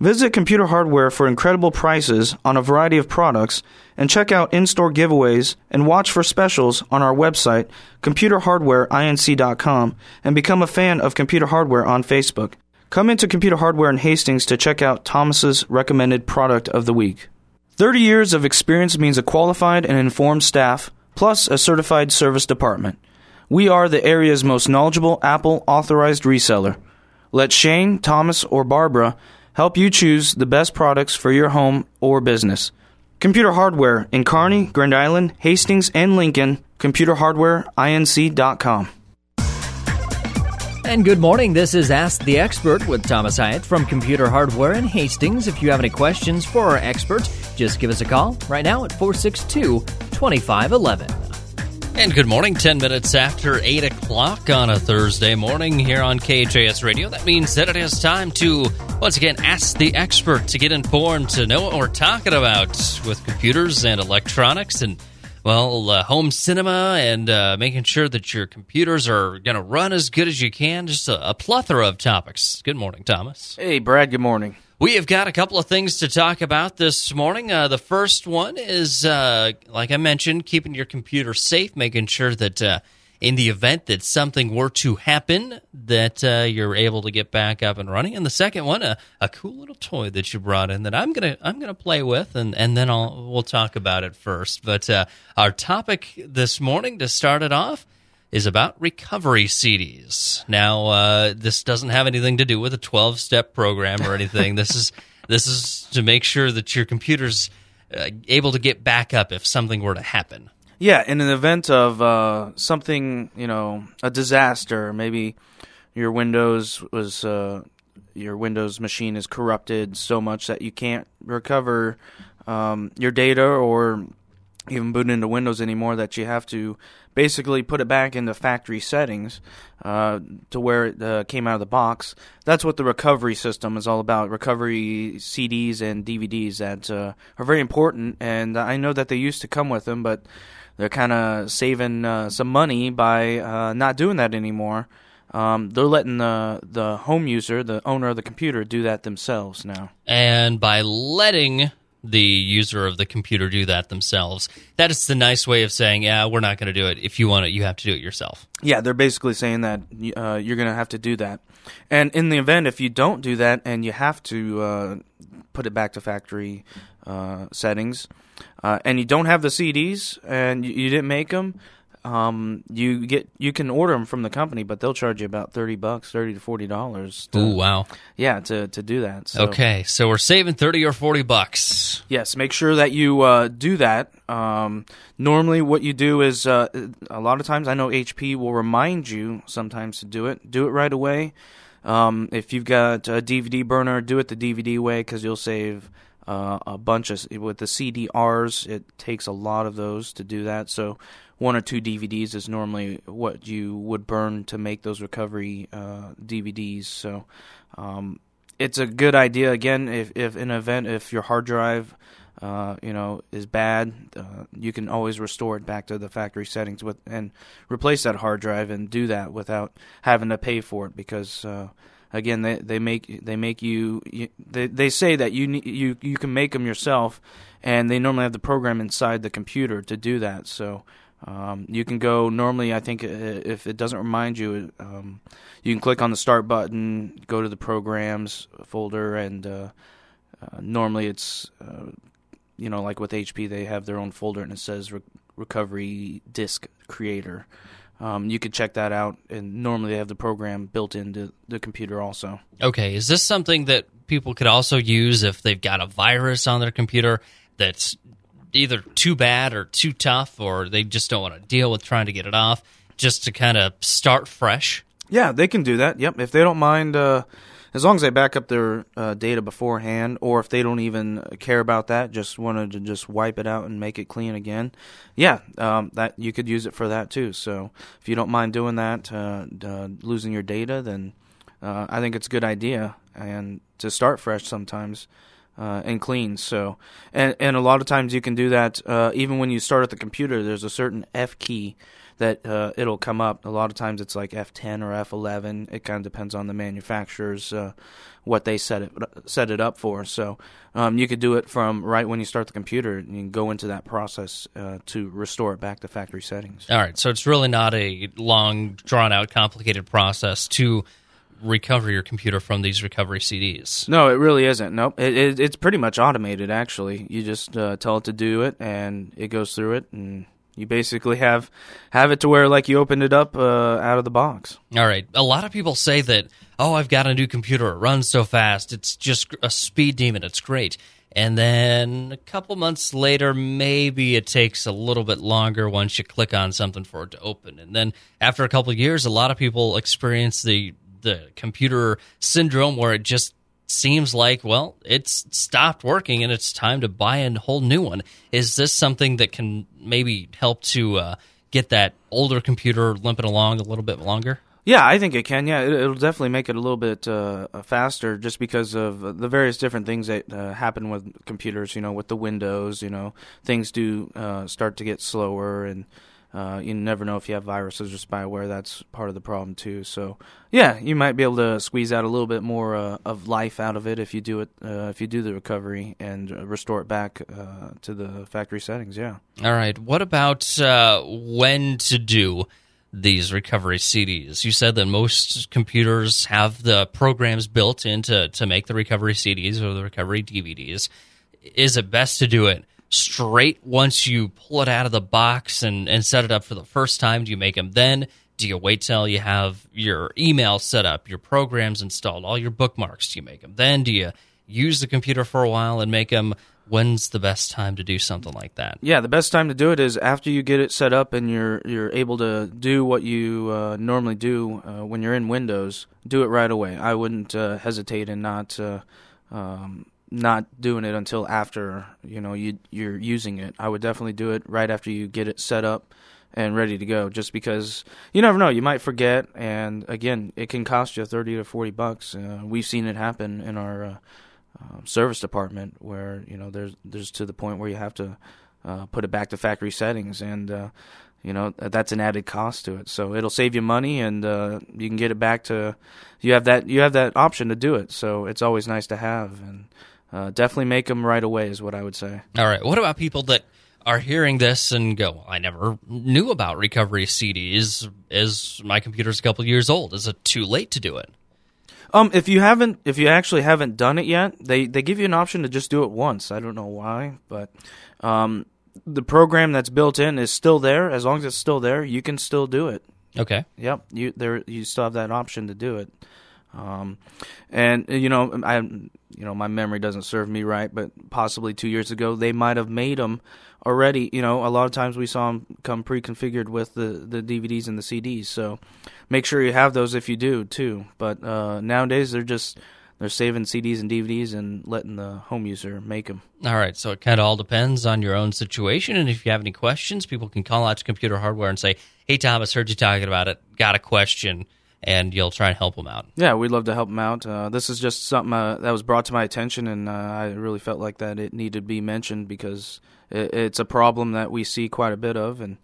Visit Computer Hardware for incredible prices on a variety of products and check out in store giveaways and watch for specials on our website, computerhardwareinc.com, and become a fan of Computer Hardware on Facebook. Come into Computer Hardware in Hastings to check out Thomas's recommended product of the week. 30 years of experience means a qualified and informed staff, plus a certified service department. We are the area's most knowledgeable Apple authorized reseller. Let Shane, Thomas, or Barbara help you choose the best products for your home or business. Computer hardware in Kearney, Grand Island, Hastings, and Lincoln. ComputerHardwareINC.com. And good morning. This is Ask the Expert with Thomas Hyatt from Computer Hardware in Hastings. If you have any questions for our expert, just give us a call right now at 462 2511. And good morning, 10 minutes after 8 o'clock on a Thursday morning here on KHAS Radio. That means that it is time to, once again, ask the expert to get informed, to know what we're talking about with computers and electronics and, well, uh, home cinema and uh, making sure that your computers are going to run as good as you can. Just a, a plethora of topics. Good morning, Thomas. Hey, Brad, good morning. We have got a couple of things to talk about this morning. Uh, the first one is, uh, like I mentioned, keeping your computer safe, making sure that uh, in the event that something were to happen, that uh, you're able to get back up and running. And the second one, a, a cool little toy that you brought in that I'm gonna I'm gonna play with, and and then I'll we'll talk about it first. But uh, our topic this morning to start it off is about recovery CDs. Now, uh, this doesn't have anything to do with a 12 step program or anything. this is this is to make sure that your computer's uh, able to get back up if something were to happen. Yeah, in an event of uh, something, you know, a disaster, maybe your Windows was uh, your Windows machine is corrupted so much that you can't recover um, your data or even boot into Windows anymore that you have to basically put it back into factory settings uh, to where it uh, came out of the box. That's what the recovery system is all about. Recovery CDs and DVDs that uh, are very important, and I know that they used to come with them, but they're kind of saving uh, some money by uh, not doing that anymore. Um, they're letting the the home user, the owner of the computer, do that themselves now. And by letting the user of the computer do that themselves. That is the nice way of saying, yeah, we're not going to do it. If you want it, you have to do it yourself. Yeah, they're basically saying that uh, you're going to have to do that. And in the event if you don't do that and you have to uh, put it back to factory uh, settings, uh, and you don't have the CDs and you, you didn't make them, um, you get you can order them from the company, but they'll charge you about thirty bucks, thirty to forty dollars. Oh wow! Yeah, to to do that. So. Okay, so we're saving thirty or forty bucks. Yes, make sure that you uh, do that. Um, normally, what you do is uh, a lot of times I know HP will remind you sometimes to do it. Do it right away. Um, if you've got a DVD burner, do it the DVD way because you'll save uh, a bunch of with the CDRs. It takes a lot of those to do that. So one or two DVDs is normally what you would burn to make those recovery uh, DVDs. So um, it's a good idea. Again, if if in an event if your hard drive uh, you know is bad, uh, you can always restore it back to the factory settings with and replace that hard drive and do that without having to pay for it because. Uh, again, they, they make they make you, you they they say that you you you can make them yourself, and they normally have the program inside the computer to do that. So um, you can go normally. I think uh, if it doesn't remind you, um, you can click on the start button, go to the programs folder, and uh, uh, normally it's uh, you know like with HP they have their own folder and it says re- recovery disk creator. Um, you could check that out, and normally they have the program built into the computer also. Okay, is this something that people could also use if they've got a virus on their computer that's either too bad or too tough, or they just don't want to deal with trying to get it off, just to kind of start fresh? Yeah, they can do that. Yep, if they don't mind, uh, as long as they back up their uh, data beforehand, or if they don't even care about that, just wanted to just wipe it out and make it clean again. Yeah, um, that you could use it for that too. So if you don't mind doing that, uh, uh losing your data, then uh, I think it's a good idea. And to start fresh, sometimes uh, and clean. So, and and a lot of times you can do that uh, even when you start at the computer. There's a certain F key that uh, it'll come up. A lot of times it's like F10 or F11. It kind of depends on the manufacturer's uh, what they set it set it up for. So um, you could do it from right when you start the computer. You can go into that process uh, to restore it back to factory settings. All right, so it's really not a long, drawn out, complicated process to recover your computer from these recovery CDs. No, it really isn't. Nope, it, it, it's pretty much automated. Actually, you just uh, tell it to do it, and it goes through it, and you basically have have it to where like you opened it up uh, out of the box. All right. A lot of people say that, oh, I've got a new computer. It runs so fast. It's just a speed demon. It's great. And then a couple months later, maybe it takes a little bit longer once you click on something for it to open. And then after a couple of years, a lot of people experience the the computer syndrome where it just seems like well it's stopped working and it's time to buy a whole new one. Is this something that can maybe help to uh, get that older computer limping along a little bit longer? Yeah i think it can. Yeah it, will definitely make it a little bit uh, faster just because of the various different things that uh, happen with computers you know with the windows you know things do uh, start to get slower and uh, you never know if you have viruses or spyware. That's part of the problem too. So yeah, you might be able to squeeze out a little bit more uh, of life out of it if you do it. Uh, if you do the recovery and uh, restore it back uh, to the factory settings. Yeah. All right. What about uh, when to do? These recovery CDs. You said that most computers have the programs built in to, to make the recovery CDs or the recovery DVDs. Is it best to do it straight once you pull it out of the box and, and set it up for the first time? Do you make them then? Do you wait till you have your email set up, your programs installed, all your bookmarks? Do you make them then? Do you use the computer for a while and make them? When's the best time to do something like that? Yeah, the best time to do it is after you get it set up and you're you're able to do what you uh, normally do uh, when you're in Windows. Do it right away. I wouldn't uh, hesitate and not uh, um, not doing it until after you know you you're using it. I would definitely do it right after you get it set up and ready to go. Just because you never know, you might forget, and again, it can cost you thirty to forty bucks. Uh, we've seen it happen in our uh, uh, service department where you know there's there's to the point where you have to uh, put it back to factory settings and. Uh, you know that's an added cost to it, so it'll save you money, and uh, you can get it back to. You have that you have that option to do it, so it's always nice to have. And uh, definitely make them right away is what I would say. All right. What about people that are hearing this and go, I never knew about recovery CDs. Is my computer's a couple years old? Is it too late to do it? Um, if you haven't, if you actually haven't done it yet, they they give you an option to just do it once. I don't know why, but um, the program that's built in is still there. As long as it's still there, you can still do it. Okay. Yep. You there. You still have that option to do it. Um, and you know, I you know my memory doesn't serve me right, but possibly two years ago they might have made them already. You know, a lot of times we saw them come pre-configured with the the DVDs and the CDs. So make sure you have those if you do too. But uh, nowadays they're just they're saving CDs and DVDs and letting the home user make them. All right, so it kind of all depends on your own situation. And if you have any questions, people can call out to Computer Hardware and say, "Hey, Thomas, heard you talking about it. Got a question." And you'll try and help them out. Yeah, we'd love to help them out. Uh, this is just something uh, that was brought to my attention, and uh, I really felt like that it needed to be mentioned because it, it's a problem that we see quite a bit of, and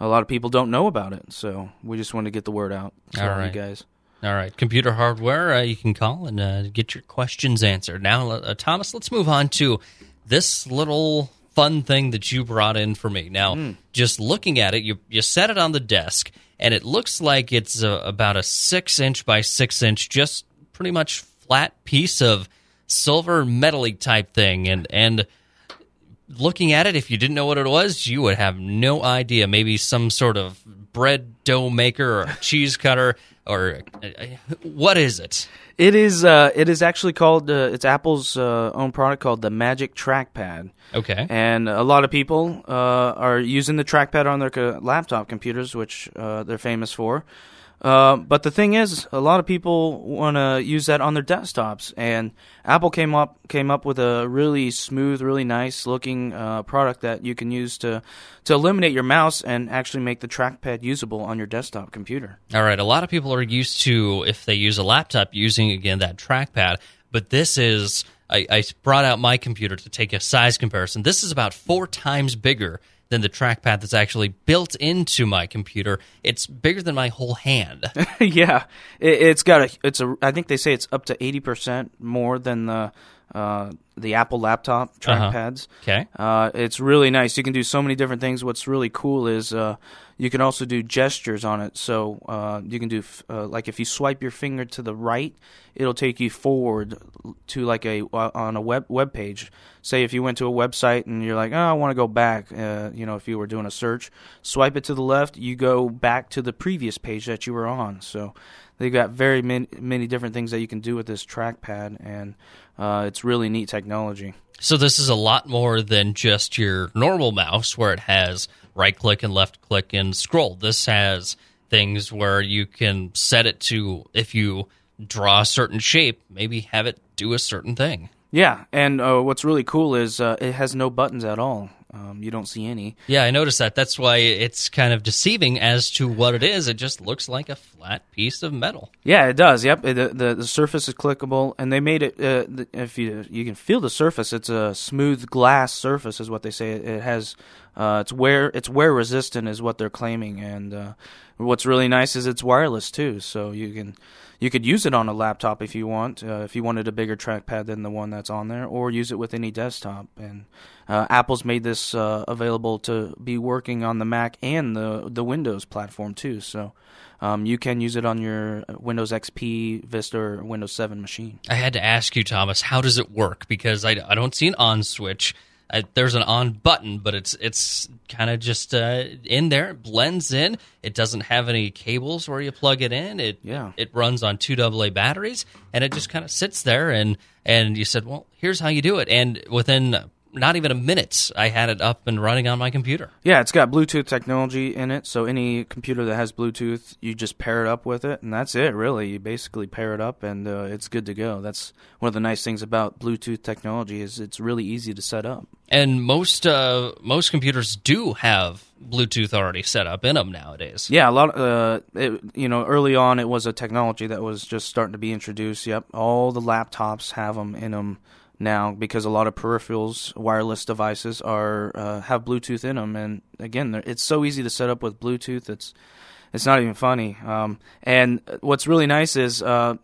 a lot of people don't know about it. So we just want to get the word out all right. you guys. All right, computer hardware. Uh, you can call and uh, get your questions answered. Now, uh, Thomas, let's move on to this little fun thing that you brought in for me. Now, mm. just looking at it, you you set it on the desk and it looks like it's a, about a six inch by six inch, just pretty much flat piece of silver metally type thing, and and looking at it, if you didn't know what it was, you would have no idea. Maybe some sort of bread dough maker or cheese cutter, or uh, what is it? It is. Uh, it is actually called. Uh, it's Apple's uh, own product called the Magic Trackpad. Okay. And a lot of people uh, are using the trackpad on their co- laptop computers, which uh, they're famous for. Uh, but the thing is, a lot of people want to use that on their desktops, and Apple came up came up with a really smooth, really nice looking uh, product that you can use to to eliminate your mouse and actually make the trackpad usable on your desktop computer. All right, a lot of people are used to if they use a laptop using again that trackpad, but this is. I, I brought out my computer to take a size comparison. This is about four times bigger than the trackpad that's actually built into my computer. It's bigger than my whole hand. yeah, it, it's got a. It's a. I think they say it's up to eighty percent more than the uh, the Apple laptop Uh-huh. trackpads. Okay. Uh, it's really nice. You can do so many different things. What's really cool is uh, you can also do gestures on it. So uh, you can do f- uh, like if you swipe your finger to the right, it'll take you forward to like a uh, on a web web page. Say if you went to a website and you're like, oh, I want to go back. Uh, you know, if you were doing a search, swipe it to the left, you go back to the previous page that you were on. So they've got very many many different things that you can do with this trackpad, and uh, it's really neat technology. So this is a lot more than just your normal mouse where it has right click and left click and scroll. This has things where you can set it to if you draw a certain shape, maybe have it do a certain thing. Yeah, and uh, what's really cool is uh, it has no buttons at all. Um, you don't see any. Yeah, I noticed that. That's why it's kind of deceiving as to what it is. It just looks like a flat piece of metal. Yeah, it does. Yep, the the, the surface is clickable, and they made it. Uh, if you you can feel the surface, it's a smooth glass surface, is what they say. It, it has. Uh, it's wear it's wear resistant, is what they're claiming, and uh, what's really nice is it's wireless too. So you can you could use it on a laptop if you want, uh, if you wanted a bigger trackpad than the one that's on there, or use it with any desktop. And uh, Apple's made this uh, available to be working on the Mac and the the Windows platform too. So um, you can use it on your Windows XP, Vista, or Windows 7 machine. I had to ask you, Thomas, how does it work? Because I, I don't see an on switch. I, there's an on button, but it's it's kind of just uh, in there. It blends in. It doesn't have any cables where you plug it in. It Yeah. it runs on two AA batteries, and it just kind of sits there. And and you said, well, here's how you do it. And within not even a minute, I had it up and running on my computer. Yeah, it's got Bluetooth technology in it, so any computer that has Bluetooth, you just pair it up with it, and that's it. Really, you basically pair it up, and uh, it's good to go. That's one of the nice things about Bluetooth technology is it's really easy to set up. And most uh, most computers do have Bluetooth already set up in them nowadays. Yeah, a lot. Uh, it, you know, early on, it was a technology that was just starting to be introduced. Yep, all the laptops have them in them now because a lot of peripherals, wireless devices, are uh, have Bluetooth in them. And again, it's so easy to set up with Bluetooth. It's it's not even funny. Um, and what's really nice is uh,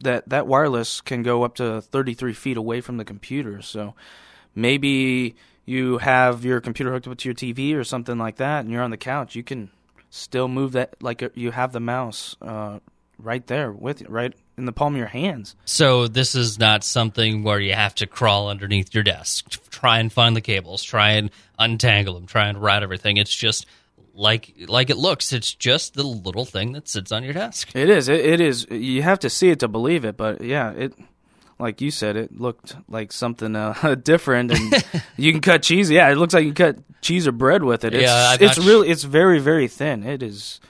that that wireless can go up to 33 feet away from the computer. So maybe you have your computer hooked up to your TV or something like that, and you're on the couch. You can still move that like uh, you have the mouse uh, right there with you, right in the palm of your hands. So this is not something where you have to crawl underneath your desk, try and find the cables, try and untangle them, try and route everything. It's just like like it looks. It's just the little thing that sits on your desk. It is. It, it is. You have to see it to believe it. But yeah, it. Like you said, it looked like something uh, different, and you can cut cheese. Yeah, it looks like you cut cheese or bread with it. It's, Yeah, I'm it's really, it's very, very thin. It is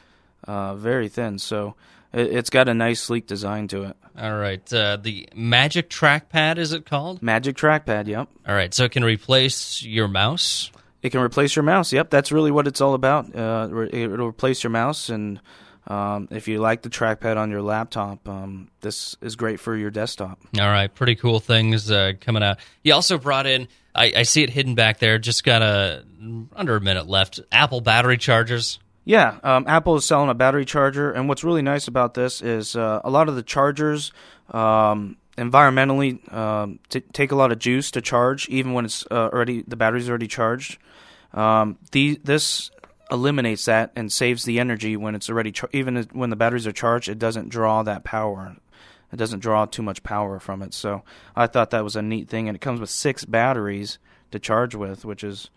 uh, very thin, so it, it's got a nice, sleek design to it. All right, uh, the Magic Trackpad is it called? Magic trackpad. Yep, All right, so it can replace your mouse. it can replace your mouse. Yep, that's really what it's all about. Uh, it'll replace your mouse, and um, if you like the trackpad on your laptop, um, this is great for your desktop. All right, pretty cool things uh, coming out. You also brought in. I, I see it hidden back there. Just got a under a minute left. Apple battery chargers. Yeah, um, Apple is selling a battery charger, and what's really nice about this is uh, a lot of the chargers um, environmentally um, t- take a lot of juice to charge, even when it's uh, already the battery's already charged. Um, the this eliminates that and saves the energy when it's already char- even when the batteries are charged. It doesn't draw that power. It doesn't draw too much power from it. So I thought that was a neat thing, and it comes with six batteries to charge with, which is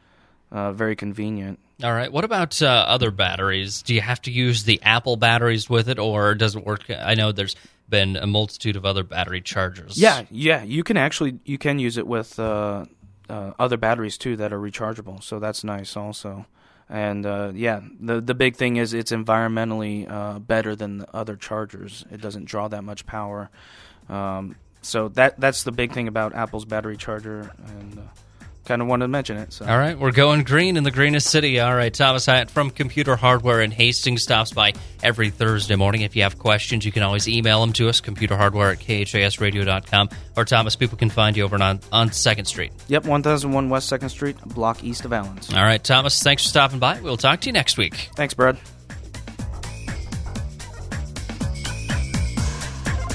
uh, very convenient. All right. What about uh, other batteries? Do you have to use the Apple batteries with it, or does it work? I know there's been a multitude of other battery chargers. Yeah, yeah, you can actually you can use it with uh, uh, other batteries too that are rechargeable. So that's nice also. And uh, yeah, the the big thing is it's environmentally uh, better than the other chargers. It doesn't draw that much power. Um, so that that's the big thing about Apple's battery charger, and uh, kind of wanted to mention it. So. All right, we're going green in the greenest city. All right, Thomas Hyatt from Computer Hardware in Hastings stops by every Thursday morning. If you have questions, you can always email them to us, computerhardware at khasradio.com. Or, Thomas, people can find you over on, on 2nd Street. Yep, 1001 West 2nd Street, a block east of Allen's. All right, Thomas, thanks for stopping by. We'll talk to you next week. Thanks, Brad.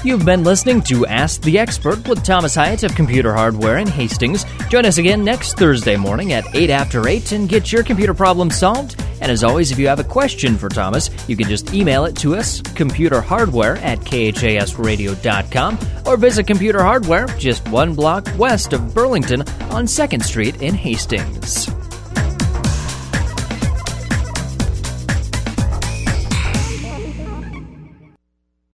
You've been listening to Ask the Expert with Thomas Hyatt of Computer Hardware in Hastings. Join us again next Thursday morning at 8 after 8 and get your computer problem solved. And as always, if you have a question for Thomas, you can just email it to us, computerhardware at khasradio.com, or visit Computer Hardware just one block west of Burlington on 2nd Street in Hastings.